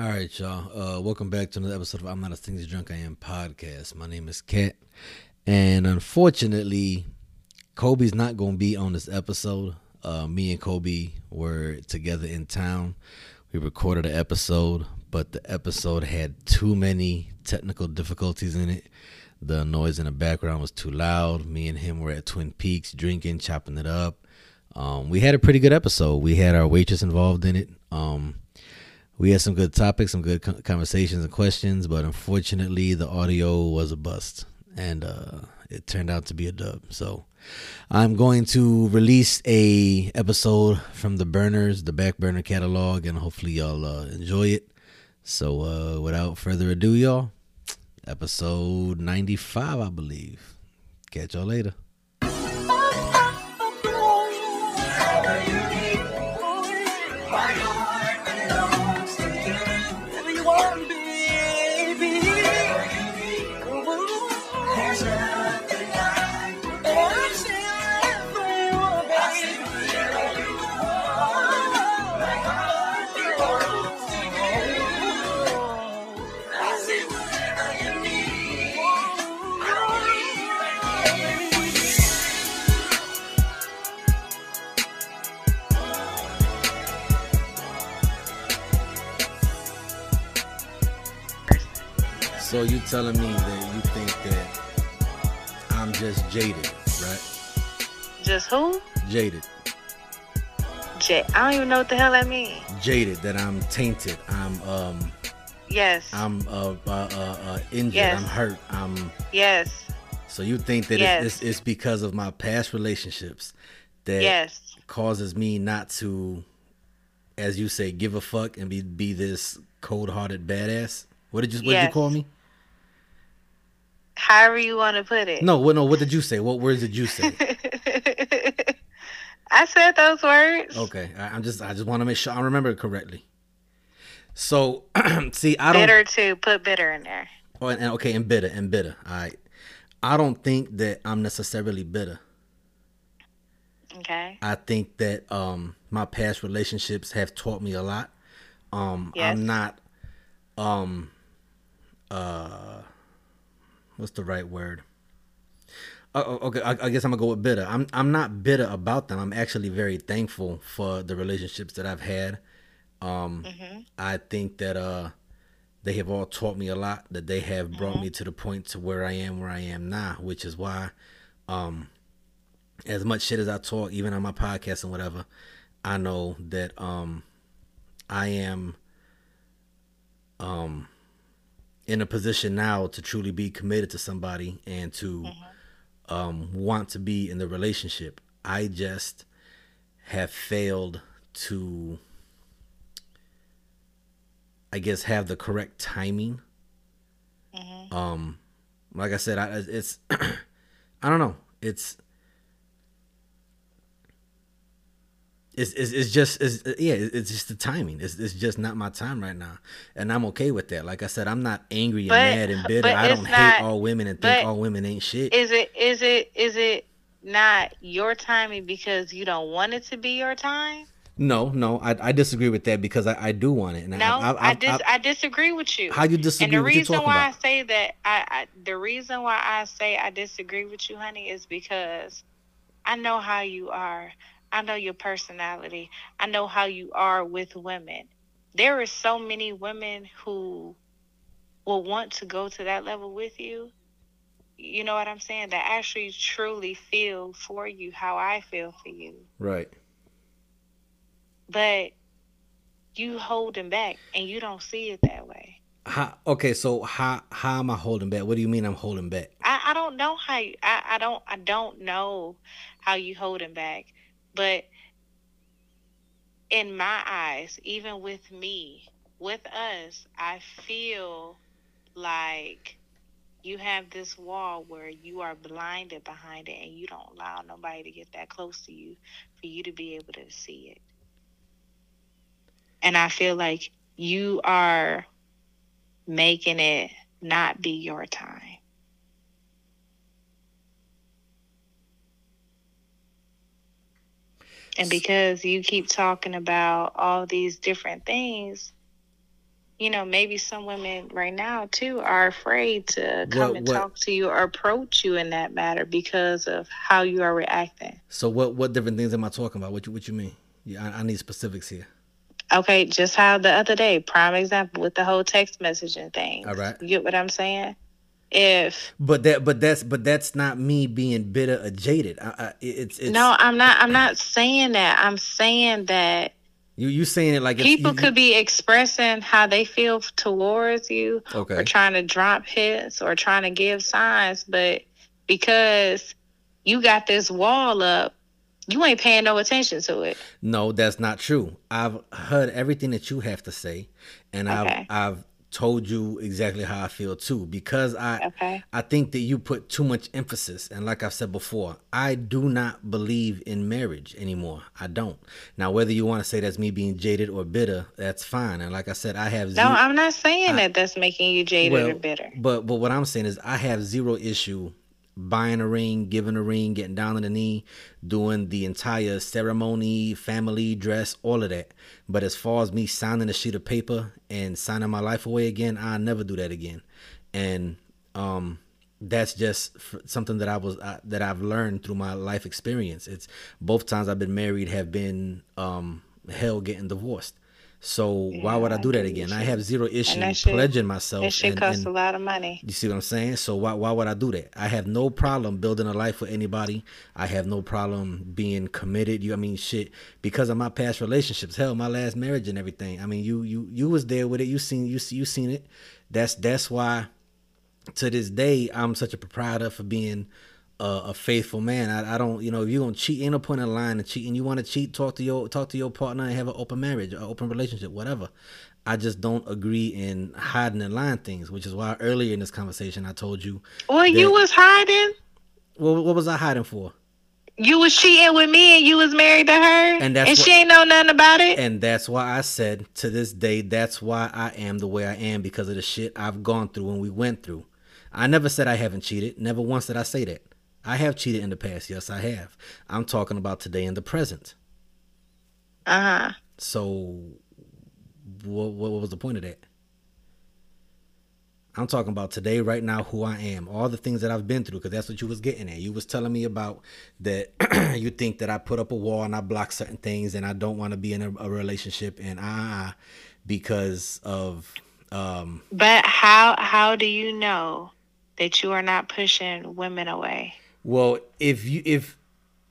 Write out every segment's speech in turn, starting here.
All right, y'all. Uh, welcome back to another episode of I'm Not as Things Drunk I Am podcast. My name is Kat, and unfortunately, Kobe's not going to be on this episode. Uh, me and Kobe were together in town. We recorded an episode, but the episode had too many technical difficulties in it. The noise in the background was too loud. Me and him were at Twin Peaks drinking, chopping it up. Um, we had a pretty good episode. We had our waitress involved in it. Um, we had some good topics, some good conversations and questions, but unfortunately, the audio was a bust, and uh, it turned out to be a dub. So, I'm going to release a episode from the burners, the back burner catalog, and hopefully y'all uh, enjoy it. So, uh, without further ado, y'all, episode 95, I believe. Catch y'all later. So you telling me that you think that I'm just jaded, right? Just who? Jaded. J- I don't even know what the hell that means. Jaded. That I'm tainted. I'm um. Yes. I'm uh, uh, uh, uh injured. Yes. I'm hurt. I'm. Yes. So you think that Yes. it's, it's, because of my past relationships that Yes. causes me not to, as you say, give a fuck and be be this cold hearted badass? What did you what did you call me? However you want to put it. No, what no, what did you say? What words did you say? I said those words. Okay, I, I'm just I just want to make sure I remember it correctly. So, see, I don't. Bitter too. Put bitter in there. Oh, and, and- okay, and bitter and bitter. All right, I don't think that I'm necessarily bitter. Okay. I think that um my past relationships have taught me a lot. Um, Yes. I'm not um uh what's the right word? Uh, oh, okay, I, I guess I'm gonna go with bitter. I'm I'm not bitter about them. I'm actually very thankful for the relationships that I've had. Um, Mhm. I think that uh they have all taught me a lot. That they have brought me to the point to where I am where I am now, which is why um as much shit as I talk, even on my podcast and whatever, I know that um I am um in a position now to truly be committed to somebody and to um want to be in the relationship. I just have failed to I guess have the correct timing. Mhm. Um like I said, I it's I don't know. It's it's, it's, it's just it's, yeah it's just the timing it's, it's just not my time right now and i'm okay with that like i said i'm not angry and But- mad and bitter i don't not- hate all women and think all women ain't shit Is it? Is it? Is it not your timing because you don't want it to be your time? no no i, I disagree with that because i, I do want it and No, I, I, dis- I, disagree with you. how you disagree and the reason why about I say that, I, I the reason why I say I disagree with you, honey, is because I know how you are. I know your personality. I know how you are with women. There are so many women who will want to go to that level with you. You know what I'm saying? That actually truly feel for you how I feel for you. right But you holding back and you don't see it that way. how, okay so how how am i holding back what do you mean i'm holding back I, I don't know how you, I, I don't I don't know how you holding back, but in my eyes, even with me, with us, I feel like you have this wall where you are blinded behind it and you don't allow nobody to get that close to you for you to be able to see it. And I feel like you are making it not be your time. And because you keep talking about all these different things, you know, maybe some women right now too are afraid to come What- and what- talk to you or approach you in that matter because of how you are reacting. So what what different things am I talking about? What you what you mean? Yeah, I, I need specifics here. Okay, just how the other day, prime example with the whole text messaging thing. All right. You get what I'm saying? If But that but that's but that's not me being bitter or jaded. I, I, it's it's no, I'm not I'm not saying that. I'm saying that you you saying it like people you- could be expressing how they feel towards you Okay. or trying to drop hits or trying to give signs but because you got this wall up you ain't paying no attention to it No, that's not true. I've heard everything that you have to say, and Okay. I've I've told you exactly how I feel too. Because I Okay. I think that you put too much emphasis, and like I've said before, I do not believe in marriage anymore. I don't. Now, whether you want to say that's me being jaded or bitter, that's fine. And like I said, I have no i'm not saying that that's making you jaded or bitter But but what I'm saying is I have zero issue buying a ring, giving a ring, getting down on the knee, doing the entire ceremony, family dress, all of that. But as far as me signing a sheet of paper and signing my life away again, I'll never do that again. And um that's just something that I was that I've learned through my life experience. It's both times I've been married have been um hell getting divorced. So why would I do that again? I have zero issue shit- pledging myself. it should and- cost and- a lot of money you see what I'm saying? So why why would I do that? I have no problem building a life with anybody. I have no problem being committed. You I mean shit because of my past relationships. Hell, my last marriage and everything. I mean you you you was there with it. You seen you see you seen it. That's that's why to this day I'm such a proprietor for being a, a faithful man. I, I don't you know if you're gonna cheat, ain't no point in lying and cheating. You want to cheat, talk to your talk to your partner and have an open marriage, an open relationship, whatever. I just don't agree in hiding and lying things, which is why earlier in this conversation I told you, well you was hiding what, what was I hiding for? you was cheating with me and you was married to her And that's she what- ain't know nothing about it And that's why I said to this day, that's why I am the way I am because of the shit I've gone through and we went through. I never said I haven't cheated. Never once did I say that. I have cheated in the past. Yes, I have. I'm talking about today in the present. uh-huh So, what, what was the point of that? I'm talking about today, right now, who I am, all the things that I've been through, because that's what you was getting at. You was telling me about that you think that I put up a wall and I block certain things, and I don't want to be in a, a relationship, and ah, because of um, but how how do you know that you are not pushing women away Well, if you if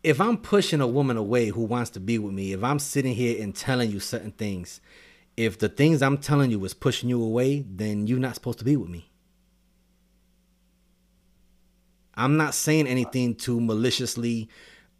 if I'm pushing a woman away who wants to be with me, if I'm sitting here and telling you certain things, if the things I'm telling you is pushing you away, then you're not supposed to be with me. I'm not saying anything to maliciously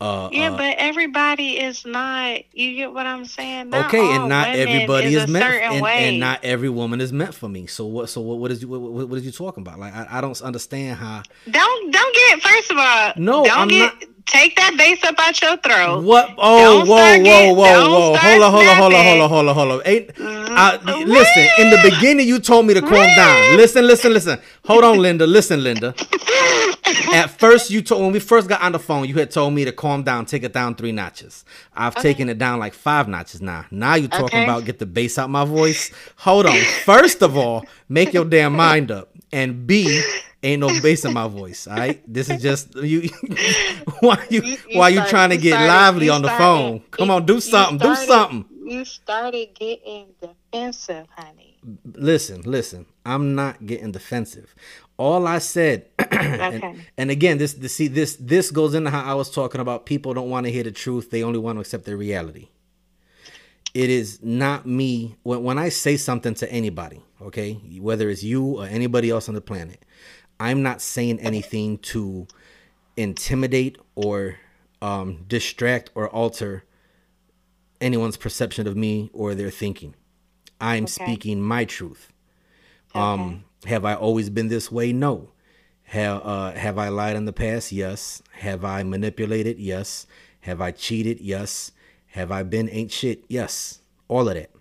uh, Yeah, uh, but everybody is not. You get what I'm saying? Not okay, and not everybody is, is, meant, and, and not every woman is meant for me. So what? So what? What is you? What, what, what is you talking about? Like I, I don't understand how. don't don't get. First of all, No, don't I'm get. not- Take that bass up out your throat. What? Oh, whoa, whoa, get- whoa, whoa! Hold on, hold on, hold on, hold on, hold on, hold on. Ain't I, Mm, listen? In the beginning, you told me to calm down. Listen, listen, listen. Hold on, Linda. Listen, Linda. At first, you told when we first got on the phone, you had told me to calm down, take it down three notches. I've taken it down like five notches now. Now you're talking Okay. about get the bass out my voice. Hold on. First of all, make your damn mind up, and B, ain't no bass in my voice. All right, this is just you. why you, You- you why you trying to get started- lively on the started- phone? Come on, do something. do something. You started getting defensive, honey. listen, listen. I'm not getting defensive. All I said, and, Okay. and again, this, this see this this goes into how I was talking about. People don't want to hear the truth; they only want to accept their reality. It is not me when when I say something to anybody, okay, whether it's you or anybody else on the planet. I'm not saying anything to intimidate or um, distract or alter anyone's perception of me or their thinking. I'm speaking my truth. Um, have I always been this way? No. Have uh, have I lied in the past? Yes. Have I manipulated? Yes. Have I cheated? Yes. Have I been ain't shit? Yes. All of that.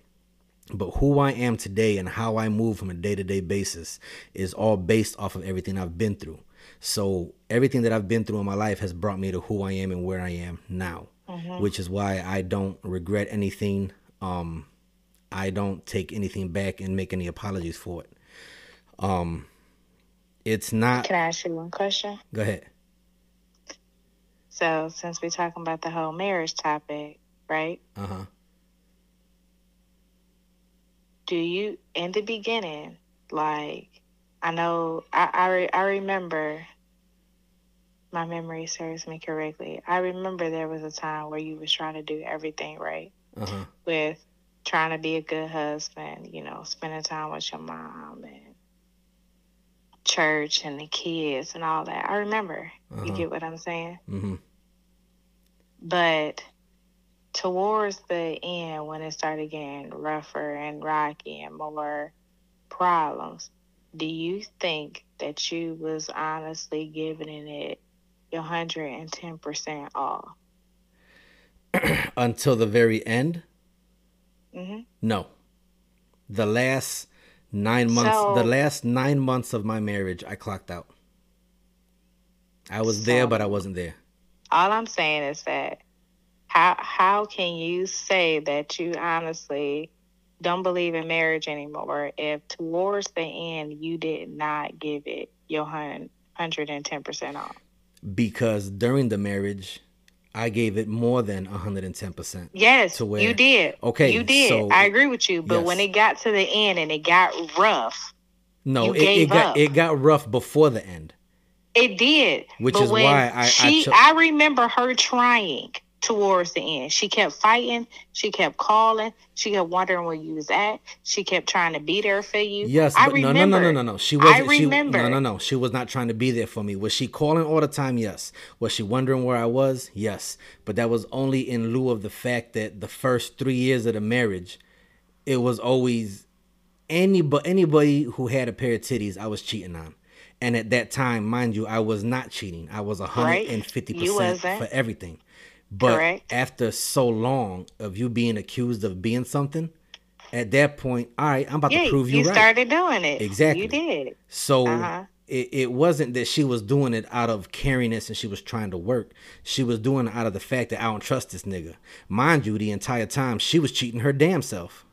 But who I am today and how I move from a day to day basis is all based off of everything I've been through. So everything that I've been through in my life has brought me to who I am and where I am now, which is why I don't regret anything. Um, I don't take anything back and make any apologies for it. Um, it's not. Can I ask you one question? Go ahead. So, since we're talking about the whole marriage topic, right? Uh huh. Do you, in the beginning, like, I know, I, I, re- I remember, my memory serves me correctly. I remember there was a time where you was trying to do everything right Uh huh. with trying to be a good husband, you know, spending time with your mom and church and the kids and all that. I remember. You Uh-huh. get what I'm saying? Mm-hmm. But towards the end, when it started getting rougher and rocky and more problems, do you think that you was honestly giving it your hundred and ten percent all? Until the very end. hmm No. The last nine months So- the last nine months of my marriage I clocked out. I was there but I wasn't there. All I'm saying is that how how can you say that you honestly don't believe in marriage anymore if towards the end you did not give it your hundred and ten percent off? Because during the marriage I gave it more than hundred and ten percent. Yes, To where- you did. Okay, you did. so- I agree with you. But when it got to the end and it got rough, No, it, it got it got rough before the end. it did. Which but is why I- I she, cho- I remember her trying towards the end. She kept fighting. She kept calling. She kept wondering where you was at. She kept trying to be there for you. Yes, I remember. no, no, no, no, no. She wasn't. I She, remember. no, no, no. She was not trying to be there for me. Was she calling all the time? Yes. Was she wondering where I was? Yes. But that was only in lieu of the fact that the first three years of the marriage, it was always anybody anybody who had a pair of titties, I was cheating on. And at that time, mind you, I was not cheating. I was hundred and fifty You percent wasn't. for everything. But Correct. after so long of you being accused of being something, at that point, all right, I'm about Yeah, to prove you, you right. started doing it. Exactly. You did. So Uh-huh. it, it wasn't that she was doing it out of cariness and she was trying to work. She was doing it out of the fact that I don't trust this nigga. Mind you, the entire time she was cheating her damn self.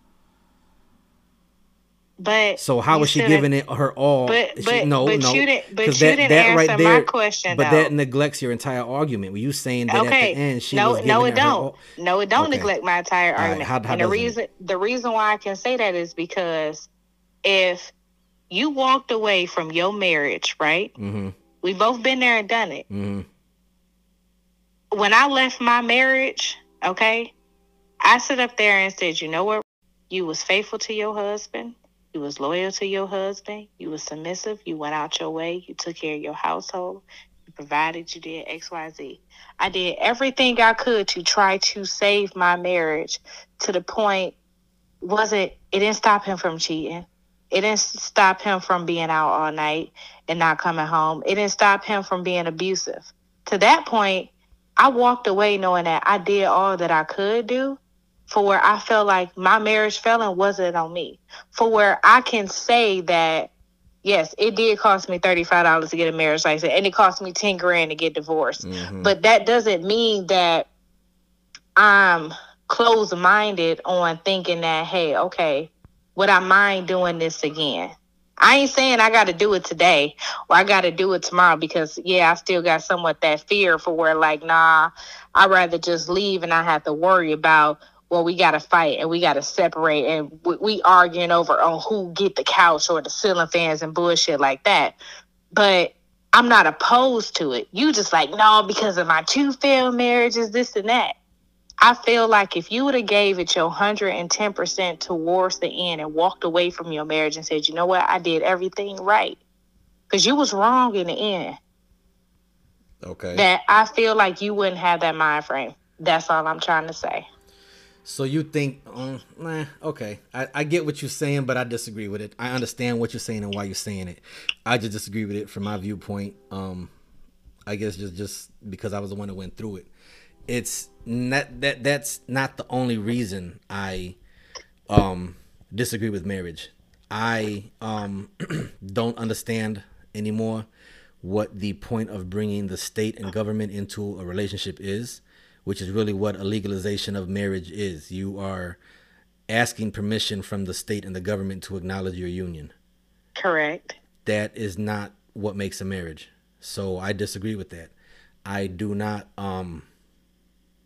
But So how was she giving it her all? But- She- but- no, but no, you didn't- but you didn't answer my question, But though. that neglects your entire argument. Were you saying that okay. at the end she no, was giving no, it, it don't. No, it don't Okay. neglect my entire All right, argument. how- how and the doesn't it? reason the reason why I can say that is because if you walked away from your marriage, right? Mm-hmm. We both been there and done it. Mm-hmm. When I left my marriage, okay, I sit up there and said, you know what? You was faithful to your husband. You was loyal to your husband. You was submissive. You went out your way. You took care of your household. You provided. You did X, Y, Z. I did everything I could to try to save my marriage to the point wasn't it didn't stop him from cheating. It didn't stop him from being out all night and not coming home. It didn't stop him from being abusive. To that point, I walked away knowing that I did all that I could do for where I felt like my marriage failing wasn't on me. For where I can say that yes, it did cost me thirty five dollars to get a marriage license and it cost me ten grand to get divorced. Mm-hmm. But that doesn't mean that I'm closed minded on thinking that, hey, okay, would I mind doing this again? I ain't saying I got to do it today or I got to do it tomorrow because, yeah, I still got somewhat that fear for where, like, nah, I'd rather just leave and not have to worry about, well, we got to fight and we got to separate and we, we arguing over on who get the couch or the ceiling fans and bullshit like that. But I'm not opposed to it. You just like, no, because of my two failed marriages, this and that. I feel like if you would have gave it your hundred and ten percent towards the end and walked away from your marriage and said, you know what, I did everything right, because you was wrong in the end. Okay. That I feel like you wouldn't have that mind frame. That's all I'm trying to say. So you think, um, nah, okay. I, I get what you're saying, but I disagree with it. I understand what you're saying and why you're saying it. I just disagree with it from my viewpoint. Um, I guess just just because I was the one that went through it. It's not that that's not the only reason I um disagree with marriage. I um don't understand anymore what the point of bringing the state and government into a relationship is, which is really what a legalization of marriage is. You are asking permission from the state and the government to acknowledge your union. Correct. That is not what makes a marriage. So I disagree with that. I do not um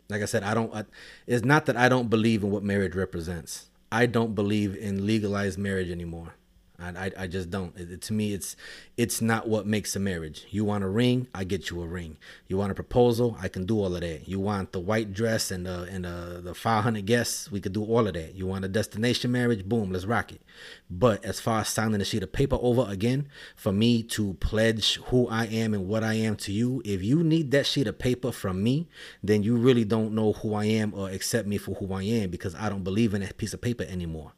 like I said I don't I, it's not that I don't believe in what marriage represents. I don't believe in legalized marriage anymore. I, I, I just don't. It, to me, it's it's not what makes a marriage. You want a ring, I get you a ring. You want a proposal, I can do all of that. You want the white dress and uh, uh, the and the, the 500 guests, we could do all of that. You want a destination marriage, boom, let's rock it. But as far as signing a sheet of paper over again, for me to pledge who I am and what I am to you, if you need that sheet of paper from me, then you really don't know who I am or accept me for who I am because I don't believe in that piece of paper anymore.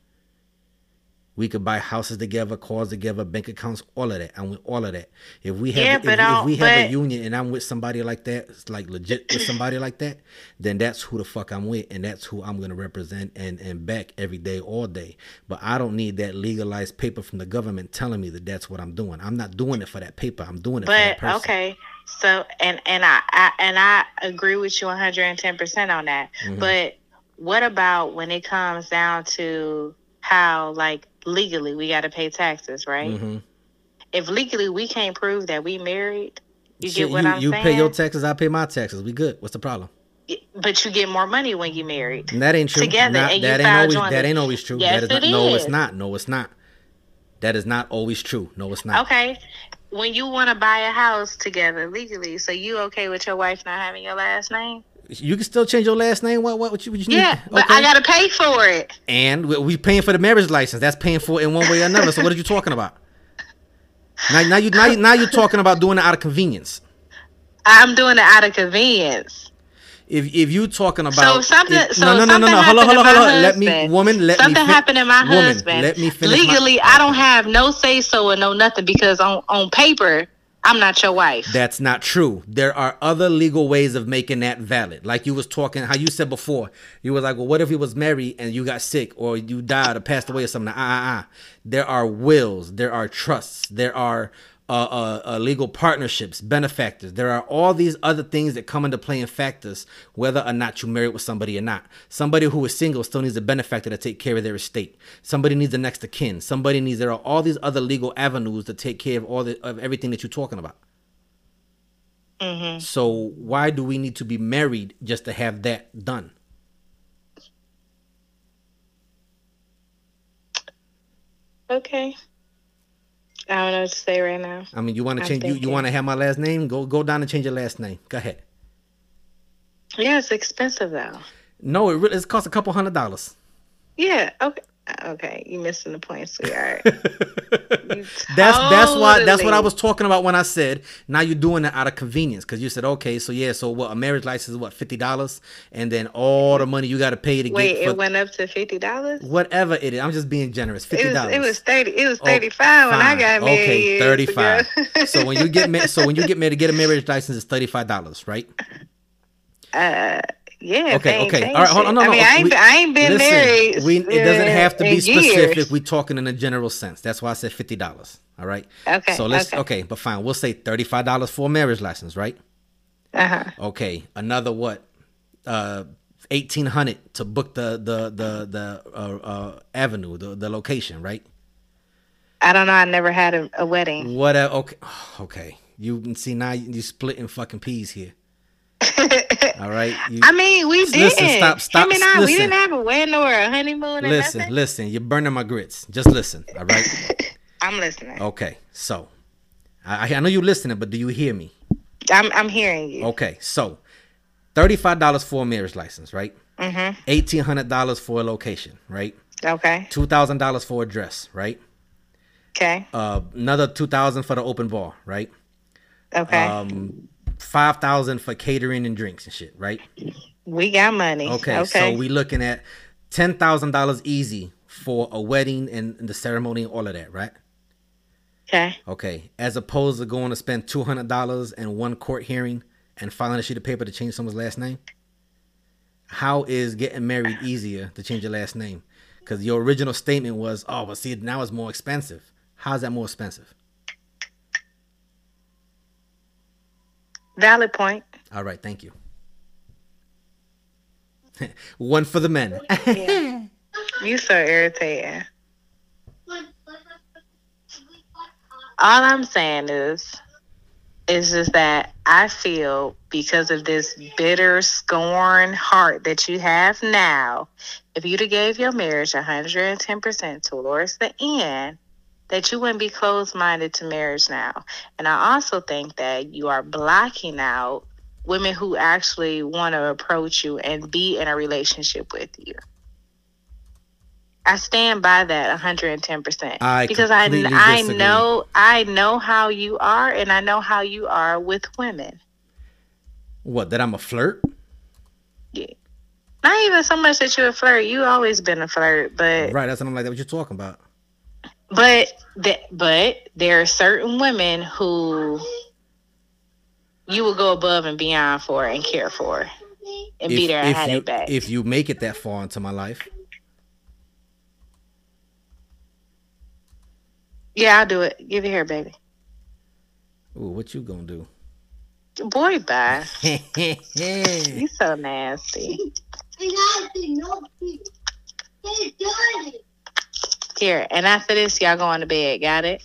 We could buy houses together, cars together, bank accounts, all of that. I'm with all of that. If we have, Yeah, if, but if we have a union and I'm with somebody like that, it's like legit with somebody like that, then that's who the fuck I'm with, and that's who I'm gonna represent and and back every day, all day. But I don't need that legalized paper from the government telling me that that's what I'm doing. I'm not doing it for that paper. I'm doing it for that But person. okay, so and and I, I and I agree with you 110 percent on that. Mhm. But what about when it comes down to how like legally we got to pay taxes, right? Mhm. If legally we can't prove that we married, you Shit, get what you, I'm you saying. pay your taxes, I pay my taxes. We good. What's the problem? but you get more money when you married. And that ain't true. Together, Not- and you that ain't always jointly. that ain't always true. Yes, that is not, it no, it's not. No, it's not. That is not always true. No, it's not. Okay. When you want to buy a house together legally, so you okay with your wife not having your last name? You can still change your last name. What? What? What you? What you Yeah, need? but I gotta pay for it. And we, we paying for the marriage license. That's paying for it in one way or another. So what are you talking about? Now, now you now you now you're talking about doing it out of convenience. I'm doing it out of convenience. If if you talking about So something- if- so no no no no no hold on hold on hold on my let me woman let Something me fin- happened to my woman, husband. let me finish my- Legally, I don't have no say so or no nothing because on on paper, I'm not your wife. That's not true. There are other legal ways of making that valid. Like you was talking, how you said before, you was like, well, what if he was married and you got sick or you died or passed away or something? Ah, ah, ah. There are wills, there are trusts, there are uh, uh, uh, legal partnerships, benefactors. There are all these other things that come into play in factors whether or not you married with somebody or not. Somebody who is single still needs a benefactor to take care of their estate. Somebody needs a next of kin. Somebody needs. There are all these other legal avenues to take care of all the of everything that you're talking about. hmm So why do we need to be married just to have that done? Okay. I don't know what to say right now. I mean, you want to change? You, you want to have my last name? Go go down and change your last name. Go ahead. Yeah, it's expensive though. No, it really, it costs a couple hundred dollars. Yeah. Okay. Okay. You missing the point, sweetheart. That's that's why that's what I was talking about when I said now you're doing it out of convenience because you said okay, so yeah, so what a marriage license is what fifty dollars, and then all the money you got to pay to Wait, get for it went up to fifty dollars. whatever it is. I'm just being generous. Fifty It was dollars. it was thirty. It was Oh, thirty five when I got married. Okay, thirty five. so when you get married, so when you get married to get a marriage license, it's thirty five dollars, right? uh, yeah. Okay, okay. All right, hold on, it. no, I no, mean, I ain't, we- been- I ain't been Listen, married. we, it doesn't uh, have to be specific. years. We're talking in a general sense. That's why I said fifty dollars. All right. Okay, So let's okay. okay. but fine. We'll say thirty five dollars for a marriage license, right? Uh-huh. Okay. Another what? Uh, eighteen hundred to book the the the the uh, uh, avenue, the the location, right? I don't know. I never had a, a wedding. Whatever. Okay. Okay. You can see now you splitting fucking peas here. All right. You, I mean, we Listen, didn't. stop- stop- Him and I, we didn't have a wedding or a honeymoon listen, nothing. listen. You're burning my grits. Just listen. All right. I'm listening. Okay, so I, I know you're listening, but do you hear me? I'm I'm hearing you. Okay, so thirty-five dollars for a marriage license, right? Mm Mhm. Eighteen hundred dollars for a location, right? Okay. Two thousand dollars for a dress, right? Okay. Uh, another two thousand for the open bar, right? Okay. Um, five thousand for catering and drinks and shit, right? we got money. Okay, Okay. so we looking at ten thousand dollars easy for a wedding and, and the ceremony and all of that, right? okay. Okay, as opposed to going to spend two hundred dollars and one court hearing and filing a sheet of paper to change someone's last name. How is getting married easier to change your last name? Because your original statement was, "Oh, but see, now it's more expensive." How's that more expensive? Valid point. All right, thank you. One for the men. Yeah. You so irritating. All I'm saying is, is just that I feel because of this bitter scorn heart that you have now, if you'd have gave your marriage 110% towards the end, that you wouldn't be closed minded to marriage now. And I also think that you are blocking out women who actually want to approach you and be in a relationship with you. I stand by that 110% I because I I disagree. know I know how you are and I know how you are with women. What? That I'm a flirt? Yeah. Not even so much that you're a flirt. You always been a flirt, but Right. That's what I'm like. That what you talking about? But the, but there are certain women who you will go above and beyond for and care for and be there and have you, back. if you make it that far into my life, yeah, I'll do it. Give it here, baby. ooh, what you gonna do? Boy, bye. yeah, You so nasty. Here, and after this, y'all going to bed. Got it?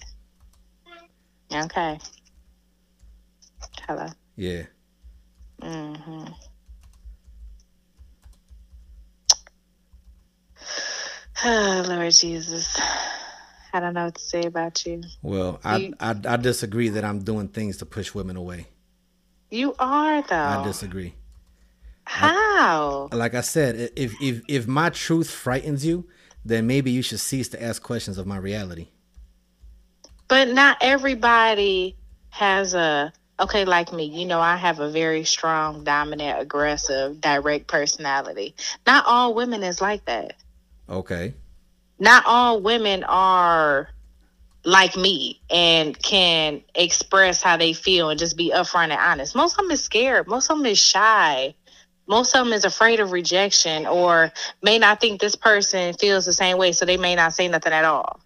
Okay. Hello. Mm-hmm. Oh, Lord Jesus. I don't know what to say about you. Well, I, You- I I disagree that I'm doing things to push women away. You are, though. I disagree. How? Like I said, if if if my truth frightens you, then maybe you should cease to ask questions of my reality. But not everybody has a okay like me. You know, I have a very strong, dominant, aggressive, direct personality. Not all women is like that. Okay. Not all women are like me and can express how they feel and just be upfront and honest. Most of them is scared. Most of them is shy. Most of them is afraid of rejection or may not think this person feels the same way, so they may not say nothing at all.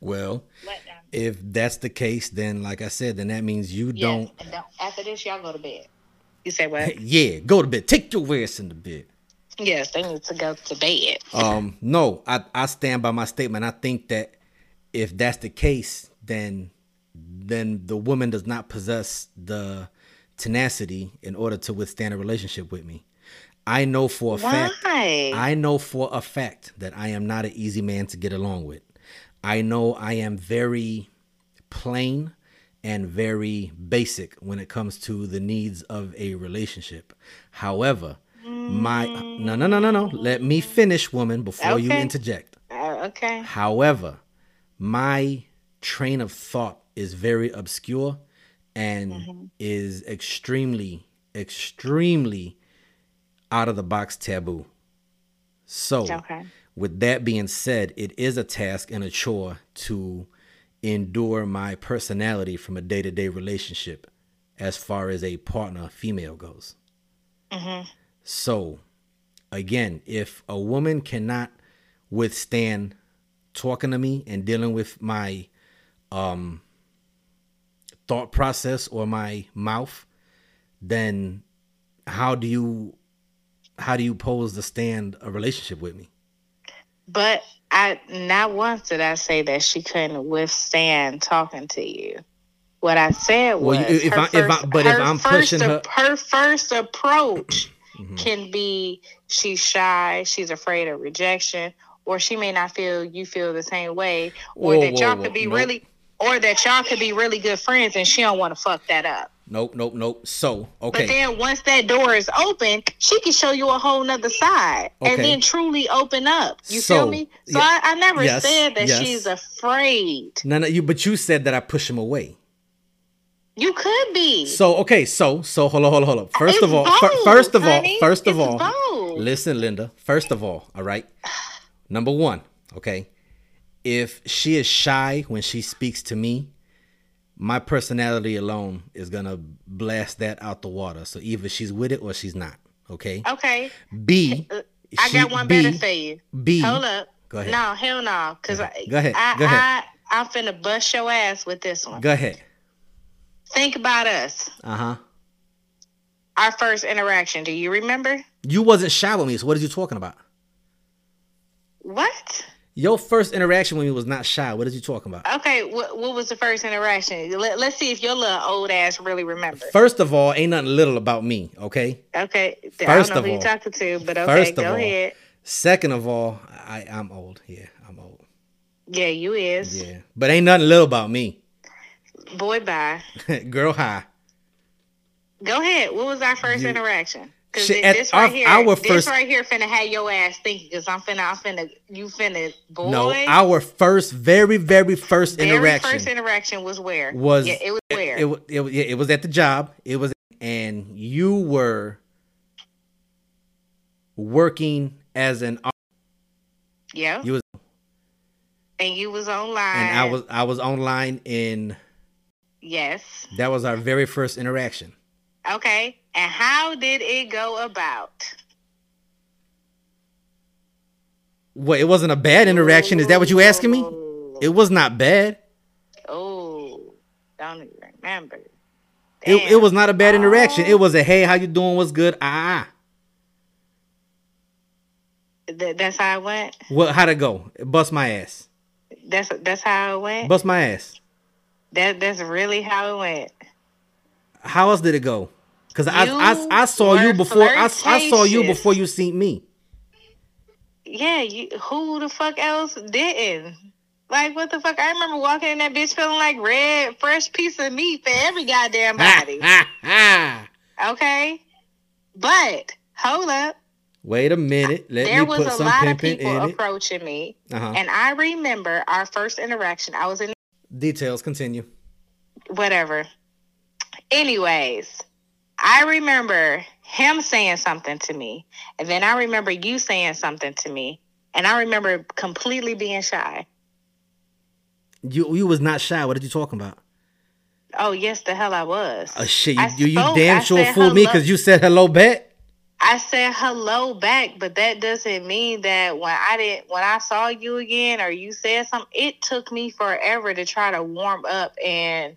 Well, if that's the case, then like I said, then that means you don't. and don't. After this, y'all go to bed. You say what? Yeah, go to bed. Take your ass in the bed. yes, they need to go to bed. Um, no, I, I stand by my statement. I think that if that's the case, then then the woman does not possess the tenacity in order to withstand a relationship with me. I know for a fact Why? I know for a fact that I am not an easy man to get along with. I know I am very plain and very basic when it comes to the needs of a relationship. However, my no no no no no. Let me finish, woman, before you interject. Uh, okay. However, my train of thought is very obscure and is extremely, extremely out of the box taboo. So, Okay. with that being said, it is a task and a chore to endure my personality from a day to day relationship as far as a partner female goes. So, again, if a woman cannot withstand talking to me and dealing with my um thought process or my mouth, then how do you how do you pose to stand a relationship with me? But I not once did I say that she couldn't withstand talking to you. What I said was, Well, if her I- if I- first- but if I'm first pushing her- her first approach Mm-hmm. can be she's shy, she's afraid of rejection, or she may not feel you feel the same way, or Whoa, that y'all whoa, could be nope. really, or that y'all could be really good friends, and she don't want to fuck that up. Nope, nope, nope. So, okay. But then once that door is open, she can show you a whole nother side Okay. and then truly open up. You So, feel me? So yeah, I, I never yes, said that yes. she's afraid. no, no, you but you said that I push him away. You could be. So, okay, so so hold on, hold on, hold on. First It's of all, fir- both, first of all, honey. first of It's all, both. listen, Linda. First of all, all right. Number one, okay. If she is shy when she speaks to me, my personality alone is gonna blast that out the water. So either she's with it or she's not. Okay. okay. B. I she- got one B, better for you. B. Hold up. Go ahead. No, hell no. Because I, Go ahead. I, Go ahead. I, I'm finna bust your ass with this one. Go ahead. Think about us. Uh huh. our first interaction. Do you remember? You wasn't shy with me, so what are you talking about? What? Your first interaction with me was not shy. What are you talking about? Okay, what, what was the first interaction? Let, let's see if your little old ass really remember. First of all, ain't nothing little about me, okay? Okay, First I don't know of who all. you talking to, but okay, First of go all. ahead. Second of all, I, I'm old. Yeah, I'm old. Yeah, you is. Yeah. But ain't nothing little about me. Boy, bye. Girl, hi. Go ahead. What was our first You- interaction? Because Shit, this at right our- here, our this first- right here finna have your ass thinking. Because I'm finna, I'm finna, you finna, boy. No, our first, very, very first very interaction first interaction was where? was yeah, it was where? It, it, yeah, it was at the job. It was, and you were working as an yeah, you was, and you was online. and I was I was online in. Yes. That was our very first interaction. Okay. And how did it go about? What? It wasn't a bad interaction. Is that what you asking me? It was not bad. Oh, don't even remember. It, it was not a bad interaction. Oh. It was a hey, how you doing? What's good? Ah, ah. Th- that's how it went. what? How'd it go? Bust my ass. That's that's how it went. Bust my ass. That that's really how it went. How else did it go? Cause I, I I saw you before I, I saw you before you seen me. Yeah, you who the fuck else didn't? Like what the fuck? I remember walking in that bitch feeling like red, fresh piece of meat for every goddamn body. Okay, but hold up. Wait a minute. Let there me was put a some lot of people it. approaching me, Uh-huh. and I remember our first interaction. I was in Details continue. whatever. Anyways, I remember him saying something to me, and then I remember you saying something to me, and I remember completely being shy. You you was not shy. What are you talking about? Oh yes, the hell I was. Oh shit! You you, you damn sure fooled me because you said hello back. I said hello back, but that doesn't mean that when I didn't when I saw you again or you said something, it took me forever to try to warm up and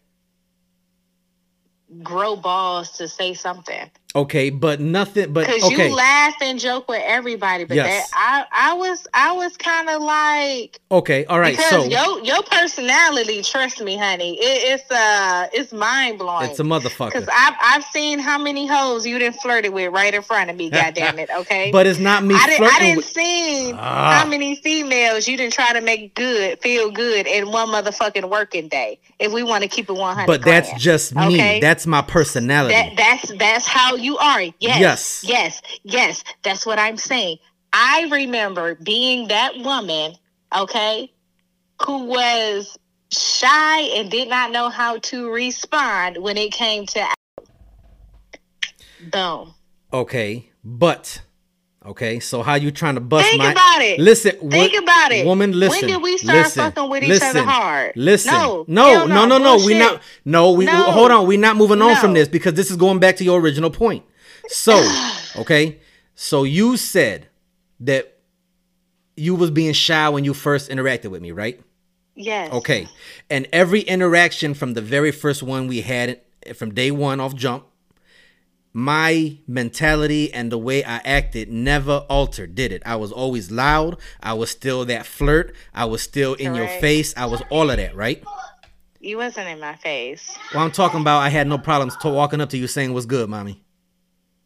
grow balls to say something. Okay, but nothing. But Cause okay, you laugh and joke with everybody, but Yes. that I I was I was kind of like okay, all right. because So your your personality, trust me, honey, it, it's uh it's mind blowing. it's a motherfucker. Cause I've I've seen how many hoes you done flirted with right in front of me. God damn it, okay. But it's not me I didn't I didn't with. see Ah. how many females you didn't try to make good feel good in one motherfucking working day. If we want to keep it one hundred, But that's just me. Okay. That's my personality. that that's that's how you are. Yes. Yes. Yes. Yes. That's what I'm saying. I remember being that woman, okay, who was shy and did not know how to respond when it came to boom. okay, but okay. So how you trying to bust Think my? about it. Listen, Think what- about it. woman. Listen. When did we start listen, fucking with each other hard? Listen, No, no, no, no, no, no. We not. No, we No. hold on. We not moving on from this because this is going back to your original point. So, okay, so you said that you was being shy when you first interacted with me, right? Yes. Okay. And every interaction from the very first one we had from day one off jump, my mentality and the way I acted never altered, did it? I was always loud. I was still that flirt. I was still in your face. I was all of that, right? You wasn't in my face. Well, I'm talking about I had no problems to walking up to you saying what's good, mommy.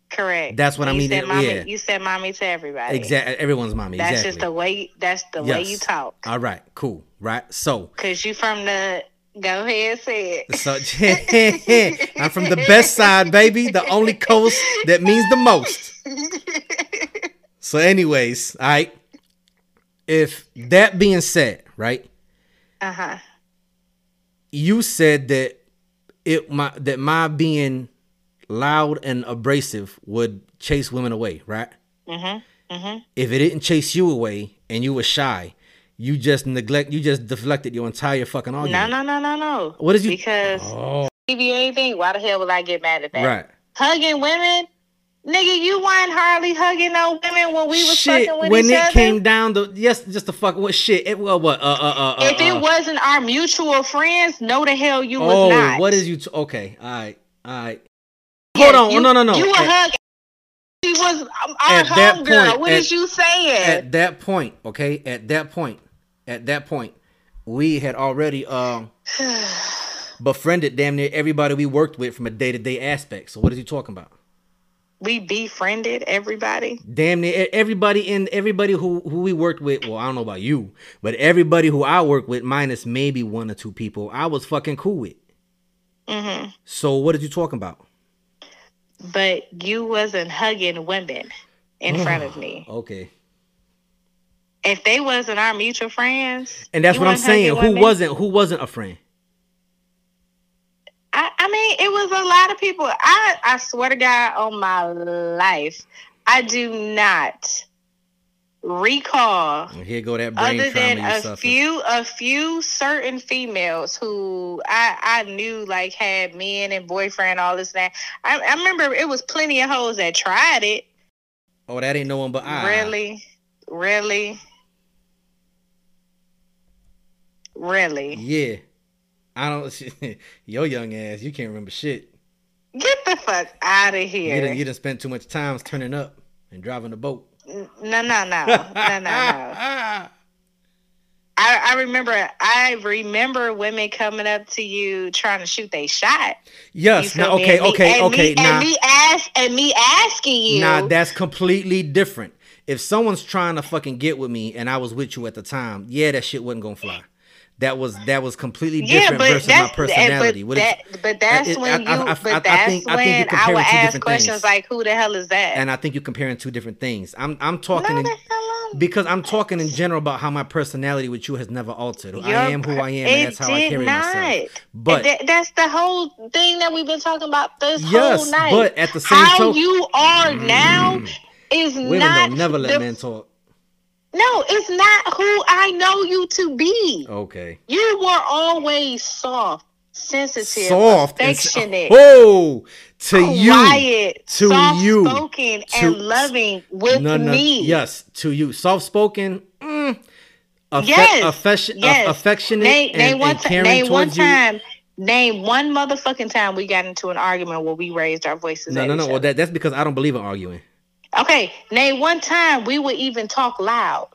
Correct. That's what I You mean, Said mommy, yeah. You said mommy to everybody. Exactly. Everyone's mommy. That's exactly. just the way. That's the way you talk. All right. Cool. Right. So, Cause you from the. Go ahead, say it. So I'm from the best side, baby. The only coast that means the most. So, anyways, all right. If that being said, right, Uh huh. you said that it my that my being loud and abrasive would chase women away, right? Mhm. Mhm. If it didn't chase you away and you were shy, you just neglect, you just deflected your entire fucking argument. No, no, no, no, no. What is you? Because Oh, if you anything, why the hell would I get mad at that? right. Hugging women, nigga, you weren't hardly hugging no women when we was shit fucking with when each it other. came down to yes just the fuck what shit it well what uh uh uh if uh, it uh, wasn't our mutual friends, no, the hell you was oh not. what is you t- okay all right all right hold on, you, no, no, no. You were hugging. She was our homegirl. What at- is you saying? at that point, okay, at that point, at that point, we had already um befriended damn near everybody we worked with from a day to day aspect. So what is he talking about? we befriended everybody. Damn near everybody in everybody who who we worked with. Well, I don't know about you, but everybody who I worked with, minus maybe one or two people, I was fucking cool with. hmm So what are you talking about? But you wasn't hugging women in front of me. Okay. If they wasn't our mutual friends, And that's what I'm saying. Who wasn't who wasn't a friend? I, I mean, it was a lot of people. I, I swear to God on my life, I do not recall here go that brain other than a suffered. few a few certain females who I I knew like had men and boyfriend all this and that. I, I remember it was plenty of hoes that tried it. Oh, that ain't no one but I. Really, really, really. Yeah. I don't. Your young ass, you can't remember shit. Get the fuck out of You here. done, you didn't spend too much time turning up and driving the boat. no, no, no, no, no, no. I, I remember I remember women coming up to you trying to shoot they shot. You yes. Now, okay, me- okay, and okay. Me, Now, and me ask and me asking you. Nah, that's completely different. If someone's trying to fucking get with me and I was with you at the time, yeah, that shit wasn't gonna fly. That was that was completely different but versus my eh, personality. But, What is- that, but that's it- when you. I- I- I- I but that's think- I think you're when I would two ask questions things. like, "Who the hell is that?" and I think you're comparing two different things. I'm I'm talking in, the hell I'm- because I'm talking in general about how my personality with you has never altered. I am who I am, and that's how I carry not. myself. But That- that's the whole thing that we've been talking about this yes, whole night. but at the same time how token, you are mm. now is women not don't never let the- men talk. No, it's not who I know you to be. Okay, You were always soft, sensitive, soft, affectionate, Oh, to you, quiet, to soft you, spoken, and loving with no, no, me. yes, to you, soft spoken, mm, affe- Yes, affection, yes. aff- affectionate, Name, and, name one, and caring name one towards you. time. Name one motherfucking time we got into an argument where we raised our voices. No, no, no. Well, that, that's because I don't believe in arguing. Okay, name one time we would even talk loud.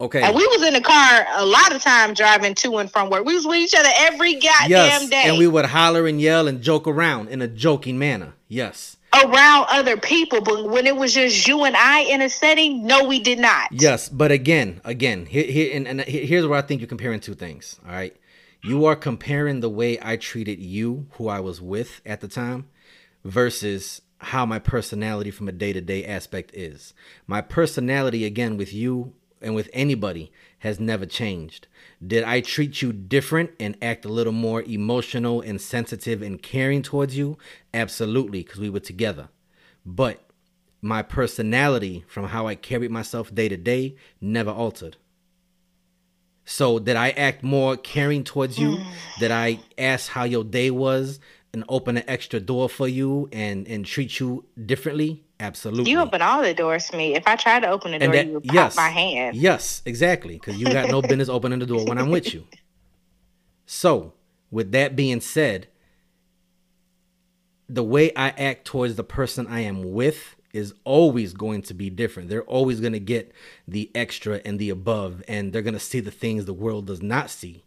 Okay. And we was in the car a lot of time driving to and from work. We was with each other every goddamn yes, day. and we would holler and yell and joke around in a joking manner. Yes, around other people, but when it was just you and I in a setting, no, we did not. yes. But again, again, here, here, and, and here's where I think you're comparing two things. All right, you are comparing the way I treated you, who I was with at the time, versus how my personality from a day to day aspect is. My personality, again, with you and with anybody, has never changed. Did I treat you different and act a little more emotional and sensitive and caring towards you? Absolutely, because we were together. But my personality from how I carried myself day to day never altered. So did I act more caring towards you? Mm. did I ask how your day was and open an extra door for you and and treat you differently? Absolutely. You open all the doors for me. If I try to open the door, that you would pop yes, my hand. yes, exactly, because you got no business opening the door when I'm with you. So, with that being said, the way I act towards the person I am with is always going to be different. They're always going to get the extra and the above, and they're going to see the things the world does not see.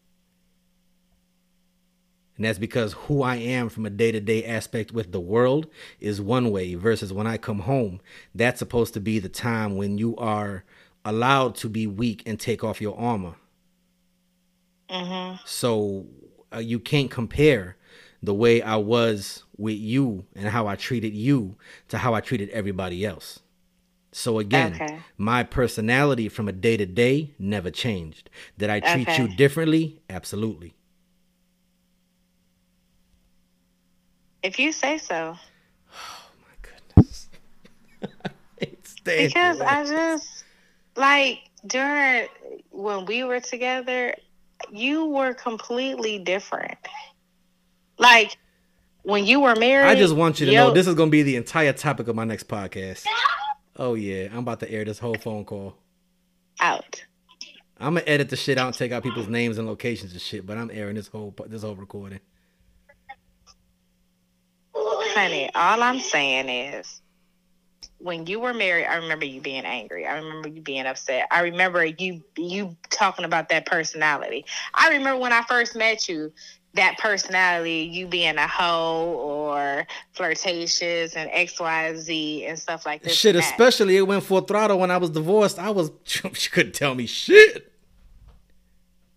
And that's because who I am from a day to day aspect with the world is one way, versus when I come home, that's supposed to be the time when you are allowed to be weak and take off your armor. hmm So uh, you can't compare the way I was with you and how I treated you to how I treated everybody else. So again, Okay. my personality from a day to day never changed. Did I treat you differently? Absolutely. If you say so, Oh my Goodness. it's because I just like during when we were together, you were completely different. Like when you were married, I just want you to yo- know this is going to be the entire topic of my next podcast. Oh yeah, I'm about to air this whole phone call. out. I'm gonna edit the shit out and take out people's names and locations and shit, but I'm airing this whole this whole recording. Honey, all I'm saying is when you were married, I remember you being angry. I remember you being upset. I remember you you talking about that personality. I remember when I first met you, that personality, you being a hoe or flirtatious and X, Y, Z and stuff like this. Shit, especially it went full throttle when I was divorced. I was she couldn't tell me shit.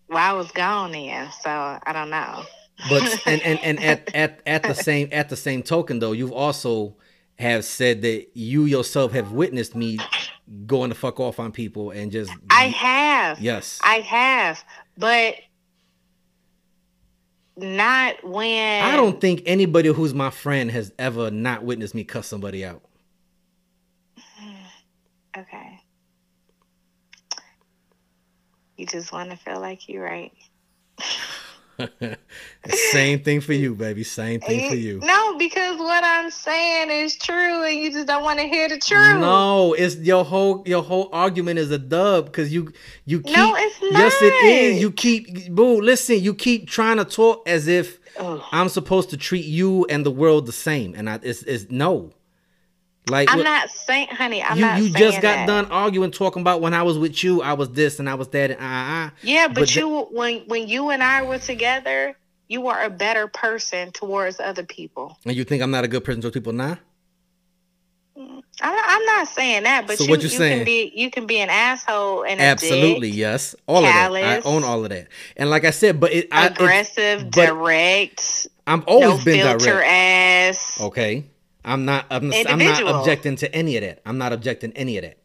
Well, I was gone then, so I don't know. But and, and, and at, at at the same at the same token though, you've also have said that you yourself have witnessed me going to fuck off on people and just I have. Yes. I have. But not when I don't think anybody who's my friend has ever not witnessed me cuss somebody out. Okay. You just want to feel like you're right. Same thing for you, baby. Same thing for you. No, because what I'm saying is true, and you just don't want to hear the truth. No, it's your whole your whole argument is a dub because you you keep. No, it's not. Yes, it is. You keep boo. Listen, you keep trying to talk as if Ugh. I'm supposed to treat you and the world the same, and I it's, it's no. Like I'm not saying, honey. I'm you, not. You just got that. done arguing, talking about when I was with you, I was this and I was that. And, uh, uh, yeah, but, but you th- when when you and I were together, you were a better person towards other people. And you think I'm not a good person towards people now? I'm not saying that, but so you, what you, you saying? can be you can be an asshole and absolutely dick, yes, all callous, of that. I own all of that, and like I said, but it aggressive, I, it, direct. I'm always no been filter direct. ass. Okay, I'm not. I'm, I'm, not objecting to any of that. I'm not objecting any of that.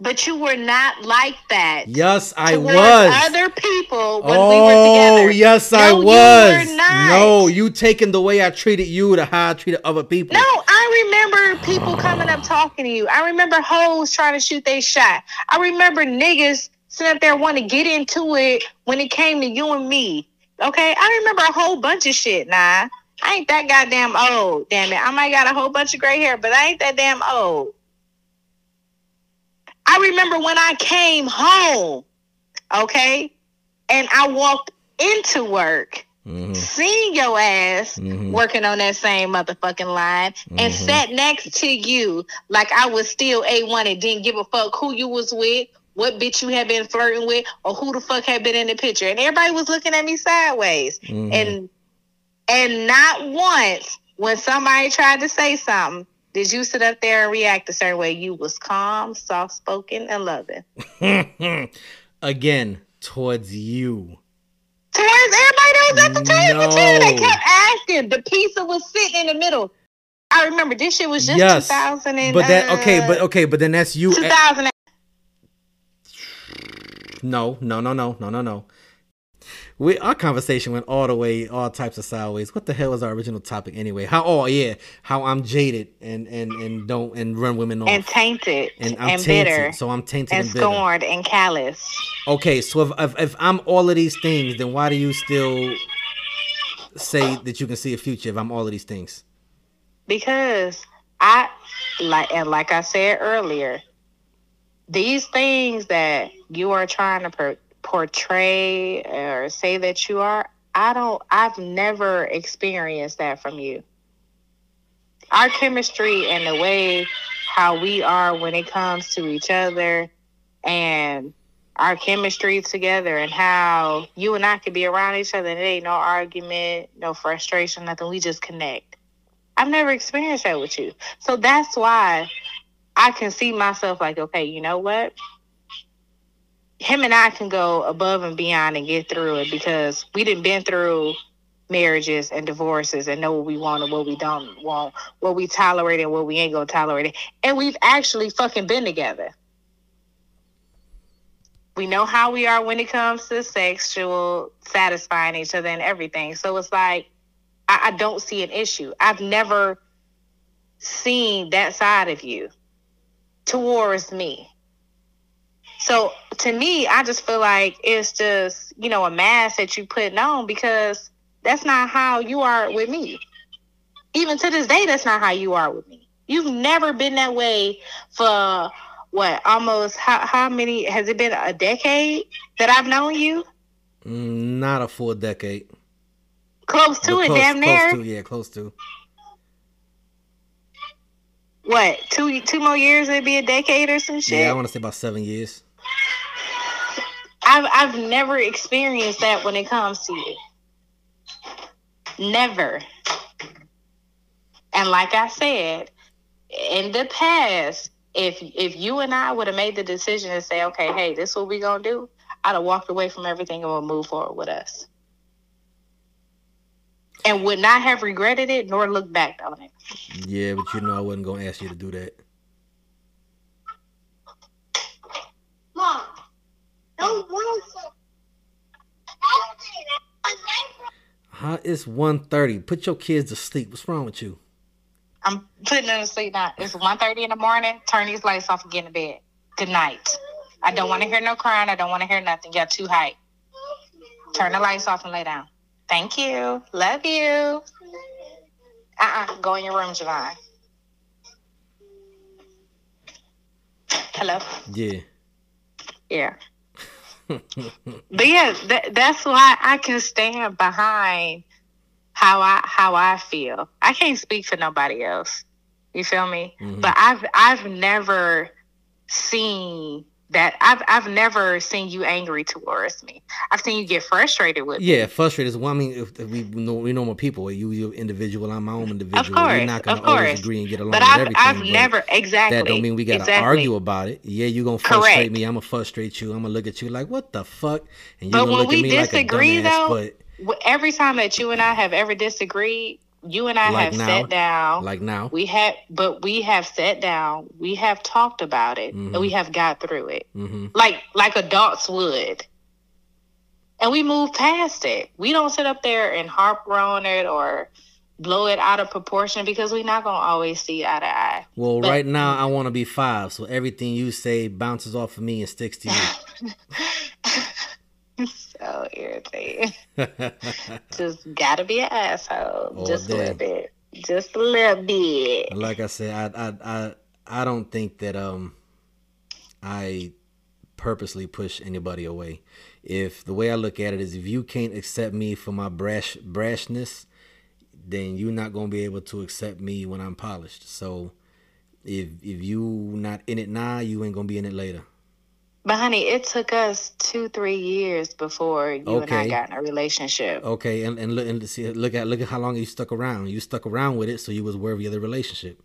But you were not like that. Yes, I was. Other people when oh, we were oh, together. yes, no, I was. You not. No, you taking the way I treated you to how I treated other people. No, I remember people coming up talking to you. I remember hoes trying to shoot their shot. I remember niggas sitting up there wanting to get into it when it came to you and me. Okay, I remember a whole bunch of shit. Nah. I ain't that goddamn old. Damn it. I might got a whole bunch of gray hair, but I ain't that damn old. I remember when I came home, okay, and I walked into work, mm-hmm. seeing your ass mm-hmm. working on that same motherfucking line, mm-hmm. and sat next to you like I was still A1 and didn't give a fuck who you was with, what bitch you had been flirting with, or who the fuck had been in the picture. And everybody was looking at me sideways. Mm-hmm. And and not once when somebody tried to say something did you sit up there and react a certain way. You was calm, soft spoken, and loving. Again, towards you. Towards everybody that was at the table no. too. They kept asking. The pizza was sitting in the middle. I remember this shit was just yes, 2000 and, But that okay, but uh, okay, but then that's you. 2000. No, no, no, no, no, no, no we our conversation went all the way, all types of sideways. What the hell was our original topic anyway? How? Oh yeah, how I'm jaded and and and don't and run women off and tainted and I'm and tainted. bitter. So I'm tainted and, and scorned and callous. Okay, so if, if if I'm all of these things, then why do you still say that you can see a future if I'm all of these things? Because I like and like I said earlier, these things that you are trying to. Per- portray or say that you are, I don't, I've never experienced that from you. Our chemistry and the way how we are when it comes to each other and our chemistry together and how you and I could be around each other and there ain't no argument, no frustration, nothing. We just connect. I've never experienced that with you. So that's why I can see myself like, okay, you know what? Him and I can go above and beyond and get through it because we didn't been through marriages and divorces and know what we want and what we don't want, what we tolerate and what we ain't gonna tolerate. And we've actually fucking been together. We know how we are when it comes to sexual satisfying each other and everything. So it's like I, I don't see an issue. I've never seen that side of you towards me. So to me, I just feel like it's just, you know, a mask that you putting on because that's not how you are with me. Even to this day, that's not how you are with me. You've never been that way for what, almost how, how many, has it been a decade that I've known you? Mm, not a full decade. Close to but it, close, damn near. Close to, yeah, close to. what two two more years? It'd be a decade or some shit. Yeah, I want to say about seven years. I've I've never experienced that when it comes to you. Never. And like I said, in the past, if if you and I would have made the decision to say, okay, hey, this is what we gonna do, I'd have walked away from everything and would move forward with us. And would not have regretted it nor looked back on it. Yeah, but you know I wasn't gonna ask you to do that. Mom, don't want Huh? It's 1.30. Put your kids to sleep. What's wrong with you? I'm putting them to sleep now. It's 1.30 in the morning. Turn these lights off and get in bed. Good night. I don't want to hear no crying. I don't want to hear nothing. You're too high. Turn the lights off and lay down. Thank you. Love you. Uh-uh. Go in your room, Javon. Hello? Yeah. Yeah. But yeah, that, that's why I can stand behind how I how I feel. I can't speak for nobody else. You feel me? Mhm. But I've I've never seen that I've I've never seen you angry towards me. I've seen you get frustrated with me. Yeah, frustrated. Well, I mean, if, if we know we normal people. You you're individual. I'm my own individual. Of course, We're not gonna of always agree and get along But with I've everything. I've but never exactly That don't mean we gotta exactly. argue about it. Yeah, you are gonna frustrate Correct. me. I'm gonna frustrate you. I'm gonna look at you like what the fuck, and you But gonna when look we at me disagree, like a dumbass. though, Wh- Every time that you and I have ever disagreed, you and I Like have now? sat down. like now, We have, but we have sat down. We have talked about it, Mhm. and we have got through it, hmm like like adults would. And we move past it. We don't sit up there and harp on it or blow it out of proportion because we're not gonna always see eye to eye. Well, But- right now I want to be five, so everything you say bounces off of me and sticks to so irritating. Just gotta be an asshole. All Just a little bit. Just a little bit. like I said, I, I I I don't think that um I purposely push anybody away. If the way I look at it is, if you can't accept me for my brash brashness, then you're not gonna be able to accept me when I'm polished. So if if you not in it now, you ain't gonna be in it later. But honey, it took us two, three years before you and I got in a relationship. Okay, and and look and see look at look at how long you stuck around. You stuck around with it, so you was worthy of the relationship.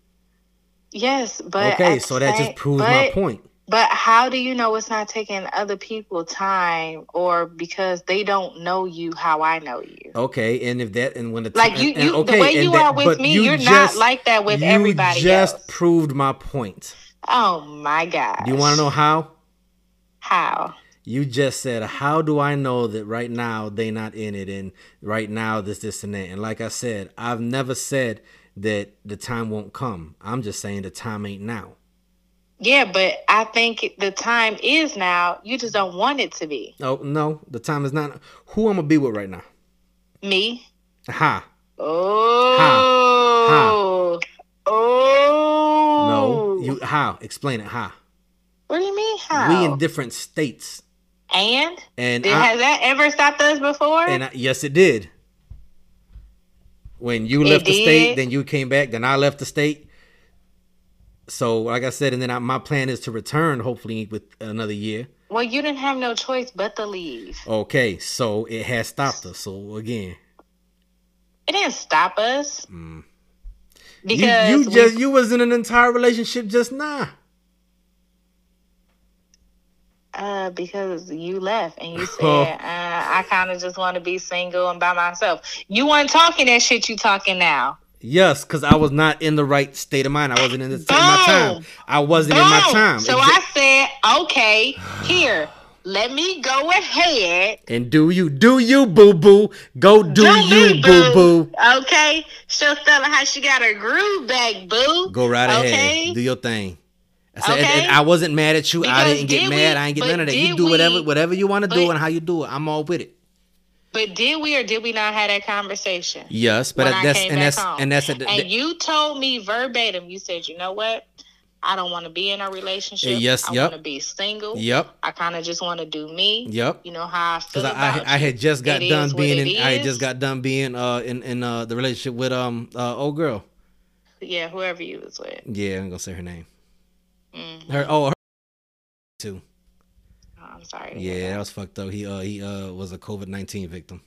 Yes, but okay, so that just proves my point. But how do you know it's not taking other people time, or because they don't know you how I know you? Okay, and if that and when the Like you, and- and- you okay, the way you that- are with me, you you're not like that with you everybody just else. proved my point. Oh my god! Do you want to know how? How? You just said, "How do I know that right now they not in it, and right now this, this, and that?" And like I said, I've never said that the time won't come. I'm just saying the time ain't now. Yeah, but I think the time is now. You just don't want it to be Oh no, the time is not. Who I'm gonna be with right now? me. Ha. Oh, Ha. oh. No, you how? Explain it. How? What do you mean? How? We in different states, and and Did, I, has that ever stopped us before? And I, yes, it did. When you It left the state, then you came back. Then I left the state. So, like I said, and then I, my plan is to return, hopefully with another year. well, you didn't have no choice but to leave. Okay, so it has stopped us. So again, It didn't stop us mm. because you, you we- just you was in an entire relationship just now. Uh, because you left and you said uh, I kind of just want to be single and by myself. You weren't talking that shit. You talking now? Yes, because I was not in the right state of mind. I wasn't in, the, in my time. I wasn't in my time. So I said, okay, here, let me go ahead. and do you do you boo boo? Go do, you boo boo? Okay, show Stella how she got her groove back, boo. Go right ahead. Do your thing. I said, Okay. and I wasn't mad at you. I didn't get did mad. we- I ain't get none of that. You do whatever, we- whatever you want to do and how you do it. I'm all with it. But did we or did we not have that conversation? Yes, but When I that's came and back that's home. and that's And you told me verbatim, you said, you know what? I don't want to be in a relationship. Yes, I yep. want to be single. yep, I kind of just want to do me. yep. You know how I feel Because I, I, I had just got It done being in. I had just got done being uh in in uh the relationship with um uh old girl. Yeah, whoever you was with. Yeah, I'm gonna say her name. Mm. Her oh her too. Oh, I'm sorry. Yeah, that that. was fucked up. He uh he uh was a COVID nineteen victim.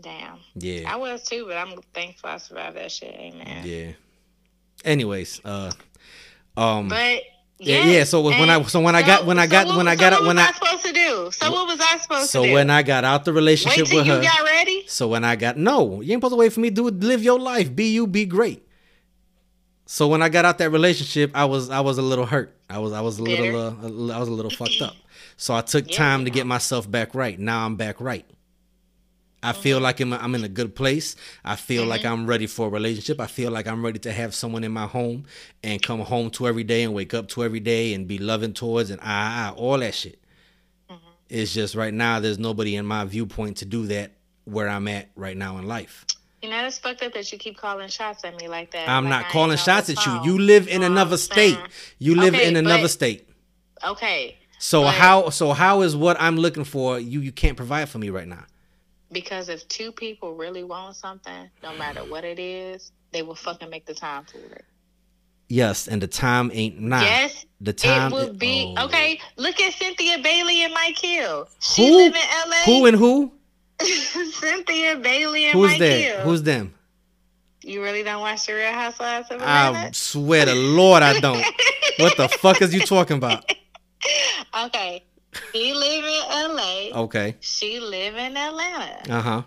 Damn. Yeah. I was too, but I'm thankful I survived that shit. Amen. Yeah. Anyways, uh um But yeah, yeah, yeah, so when I and so when I got so- when I got when I so got what when was I I supposed to do? So what was I supposed so to do? So when I got out the relationship with you her got ready. So when I got no, you ain't supposed to wait for me to do. Live your life. Be you. Be great. So when I got out that relationship, I was I was a little hurt. I was I was a little uh, I was a little fucked up. So I took Yeah, time to get myself back right. Now I'm back right. I feel Mm-hmm. like I'm, I'm in a good place. I feel like I'm ready for a relationship. I feel like I'm ready to have someone in my home and come home to every day and wake up to every day and be loving towards and ah, ah all that shit. Mm-hmm. It's just right now there's nobody in my viewpoint to do that where I'm at right now in life. You know, it's fucked up that you keep calling shots at me like that. I'm like not I calling shots at you. phone. You live in another state. You live Okay, in another but- state. Okay, So but- how so how is what I'm looking for you you can't provide for me right now? because if two people really want something, no matter what it is, they will fucking make the time for it. Yes, and the time ain't nah. Yes, the time it would be oh. okay. Look at Cynthia Bailey and Mike Hill. She Who? live in LA. Who and who? Cynthia Bailey and Who's Mike that? Hill. Who's them? you really don't watch the Real Housewives of Atlanta? I swear to Lord I don't. what the fuck is you talking about? okay, he live in LA. Okay. She live in Atlanta. Uh huh.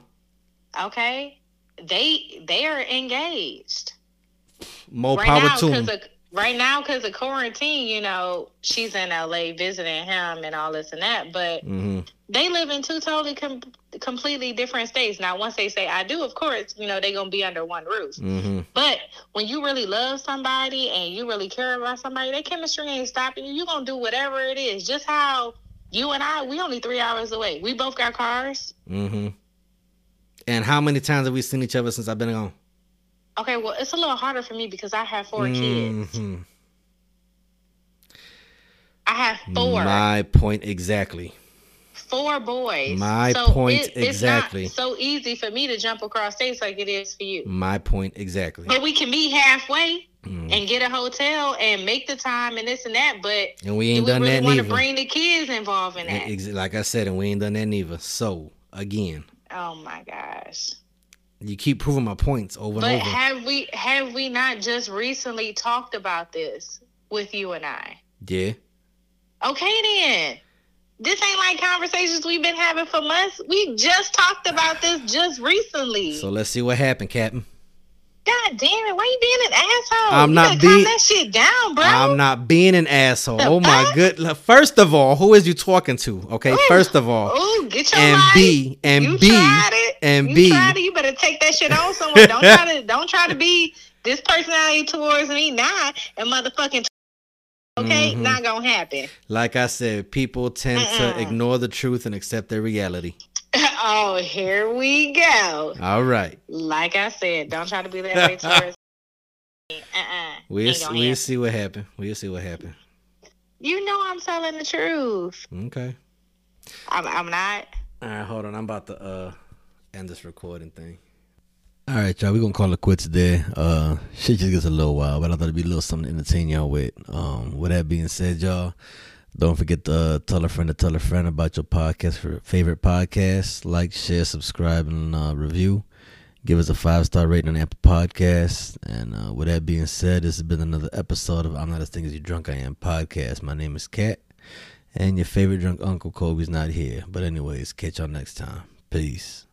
Okay, they they are engaged. More right power now, to 'em. Right now because of quarantine, you know, she's in LA visiting him and all this and that. But hmm they live in two totally com- completely different states. Now, once they say I do, of course, you know, they're gonna be under one roof. hmm But when you really love somebody and you really care about somebody, their chemistry ain't stopping you. You're gonna do whatever it is. Just how you and I, we only three hours away. We both got cars. hmm And how many times have we seen each other since I've been gone? Okay, well, it's a little harder for me because I have 4 kids. Mhm. I have four. My point exactly. four boys. My so point it- it's exactly. not so easy for me to jump across states like it is for you. My point exactly. But we can meet halfway Mhm. and get a hotel and make the time and this and that. But And we ain't do ain't we done really that want to bring the kids involved in that? Like I said, and we ain't done that neither. So again, oh my gosh! You keep proving my points over But and over. have we have we not just recently talked about this with you and I? yeah. Okay then. This ain't like conversations we've been having for months. We just talked about this just recently. So let's see what happened, Captain. God damn it! Why you being an asshole? I'm you not being- that shit down, bro. I'm not being an asshole. The Oh my fuck? good. First of all, who is you talking to? Okay. Ooh. First of all, Ooh, get your and life. B and you B tried it. And you B. tried it. You better take that shit on somewhere. don't try to. Don't try to be this personality towards me now and motherfucking. Okay, Mhm. not gonna happen. Like I said, people tend to Mm-mm. ignore the truth and accept their reality. oh, here we go. All right. Like I said, don't try to be that way towards me. Uh-uh. We'll see, we'll see what happened. We'll see what happened. You know I'm telling the truth. Okay. I'm, I'm not. All right, hold on. I'm about to uh end this recording thing. All right, y'all. We're gonna call it quits there. Uh, shit just gets a little wild, but I thought it'd be a little something to entertain y'all with. Um, with that being said, y'all, don't forget to uh, tell a friend to tell a friend about your podcast for favorite podcast. Like, share, subscribe, and uh, review. Give us a five star rating on Apple Podcasts. And uh, with that being said, this has been another episode of I'm Not as Think as You Drunk I Am podcast. My name is Kat, and your favorite drunk uncle Kobe's not here. But anyways, catch y'all next time. Peace.